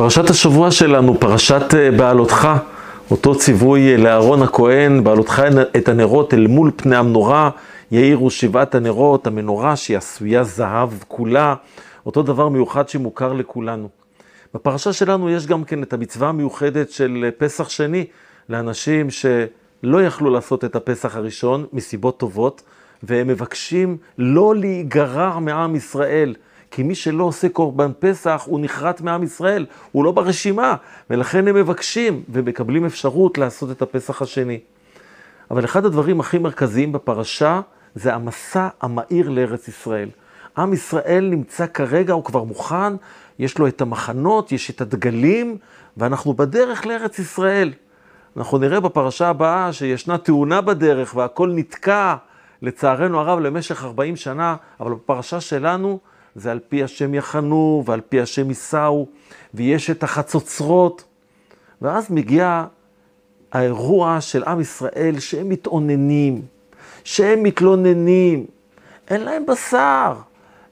פרשת השבוע שלנו, פרשת אה, בעלותך, אותו ציווי אה, לאהרון הכהן, בעלותך את הנרות אל מול פני המנורה, יאירו שבעת הנרות, המנורה שהיא עשויה זהב כולה, אותו דבר מיוחד שמוכר לכולנו. בפרשה שלנו יש גם כן את המצווה המיוחדת של אה, פסח שני, לאנשים שלא יכלו לעשות את הפסח הראשון מסיבות טובות, והם מבקשים לא להיגרע מעם ישראל. כי מי שלא עושה קורבן פסח, הוא נחרט מעם ישראל, הוא לא ברשימה, ולכן הם מבקשים ומקבלים אפשרות לעשות את הפסח השני. אבל אחד הדברים הכי מרכזיים בפרשה זה המסע המהיר לארץ ישראל. עם ישראל נמצא כרגע, הוא כבר מוכן, יש לו את המחנות, יש את הדגלים, ואנחנו בדרך לארץ ישראל. אנחנו נראה בפרשה הבאה שישנה תאונה בדרך והכל נתקע, לצערנו הרב, למשך 40 שנה, אבל בפרשה שלנו זה על פי השם יחנו ועל פי השם יישאו, ויש את החצוצרות. ואז מגיע האירוע של עם ישראל שהם מתאוננים, שהם מתלוננים, אין להם בשר,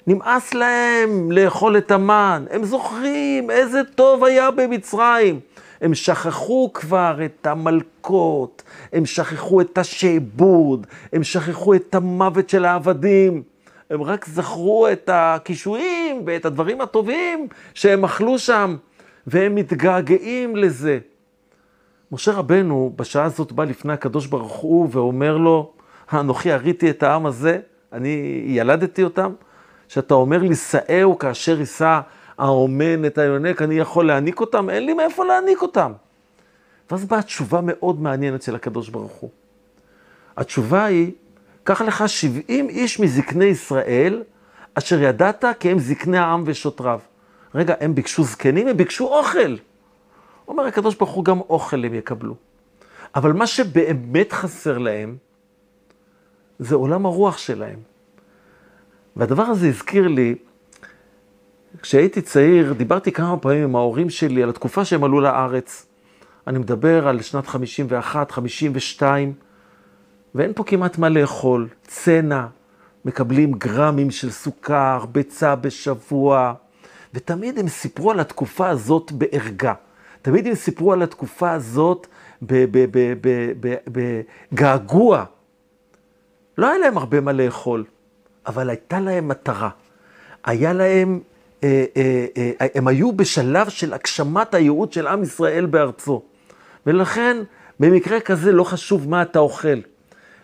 נמאס להם לאכול את המן, הם זוכרים איזה טוב היה במצרים. הם שכחו כבר את המלקות, הם שכחו את השעבוד, הם שכחו את המוות של העבדים. הם רק זכרו את הקישואים ואת הדברים הטובים שהם אכלו שם, והם מתגעגעים לזה. משה רבנו בשעה הזאת בא לפני הקדוש ברוך הוא ואומר לו, אנוכי הריתי את העם הזה, אני ילדתי אותם, שאתה אומר לי, שאהו כאשר יישא האומן את היונק, אני יכול להעניק אותם? אין לי מאיפה להעניק אותם. ואז באה תשובה מאוד מעניינת של הקדוש ברוך הוא. התשובה היא, קח לך שבעים איש מזקני ישראל, אשר ידעת כי הם זקני העם ושוטריו. רגע, הם ביקשו זקנים? הם ביקשו אוכל. אומר הקדוש ברוך הוא, גם אוכל הם יקבלו. אבל מה שבאמת חסר להם, זה עולם הרוח שלהם. והדבר הזה הזכיר לי, כשהייתי צעיר, דיברתי כמה פעמים עם ההורים שלי על התקופה שהם עלו לארץ. אני מדבר על שנת 51, 52, ואין פה כמעט מה לאכול. צנע, מקבלים גרמים של סוכר, ביצה בשבוע, ותמיד הם סיפרו על התקופה הזאת בערגה. תמיד הם סיפרו על התקופה הזאת בגעגוע. לא היה להם הרבה מה לאכול, אבל הייתה להם מטרה. היה להם, אה, אה, אה, הם היו בשלב של הגשמת הייעוד של עם ישראל בארצו. ולכן, במקרה כזה לא חשוב מה אתה אוכל.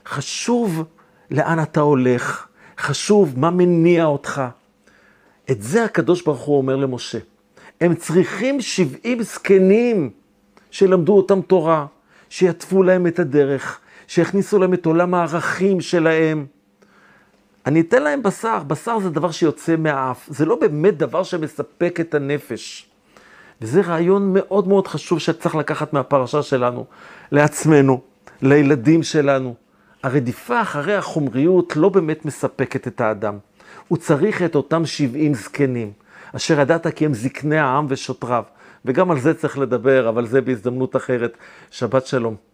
חשוב לאן אתה הולך, חשוב מה מניע אותך. את זה הקדוש ברוך הוא אומר למשה. הם צריכים שבעים זקנים שלמדו אותם תורה, שיטפו להם את הדרך, שיכניסו להם את עולם הערכים שלהם. אני אתן להם בשר, בשר זה דבר שיוצא מהאף, זה לא באמת דבר שמספק את הנפש. וזה רעיון מאוד מאוד חשוב שצריך לקחת מהפרשה שלנו, לעצמנו, לילדים שלנו. הרדיפה אחרי החומריות לא באמת מספקת את האדם. הוא צריך את אותם שבעים זקנים, אשר ידעת כי הם זקני העם ושוטריו. וגם על זה צריך לדבר, אבל זה בהזדמנות אחרת. שבת שלום.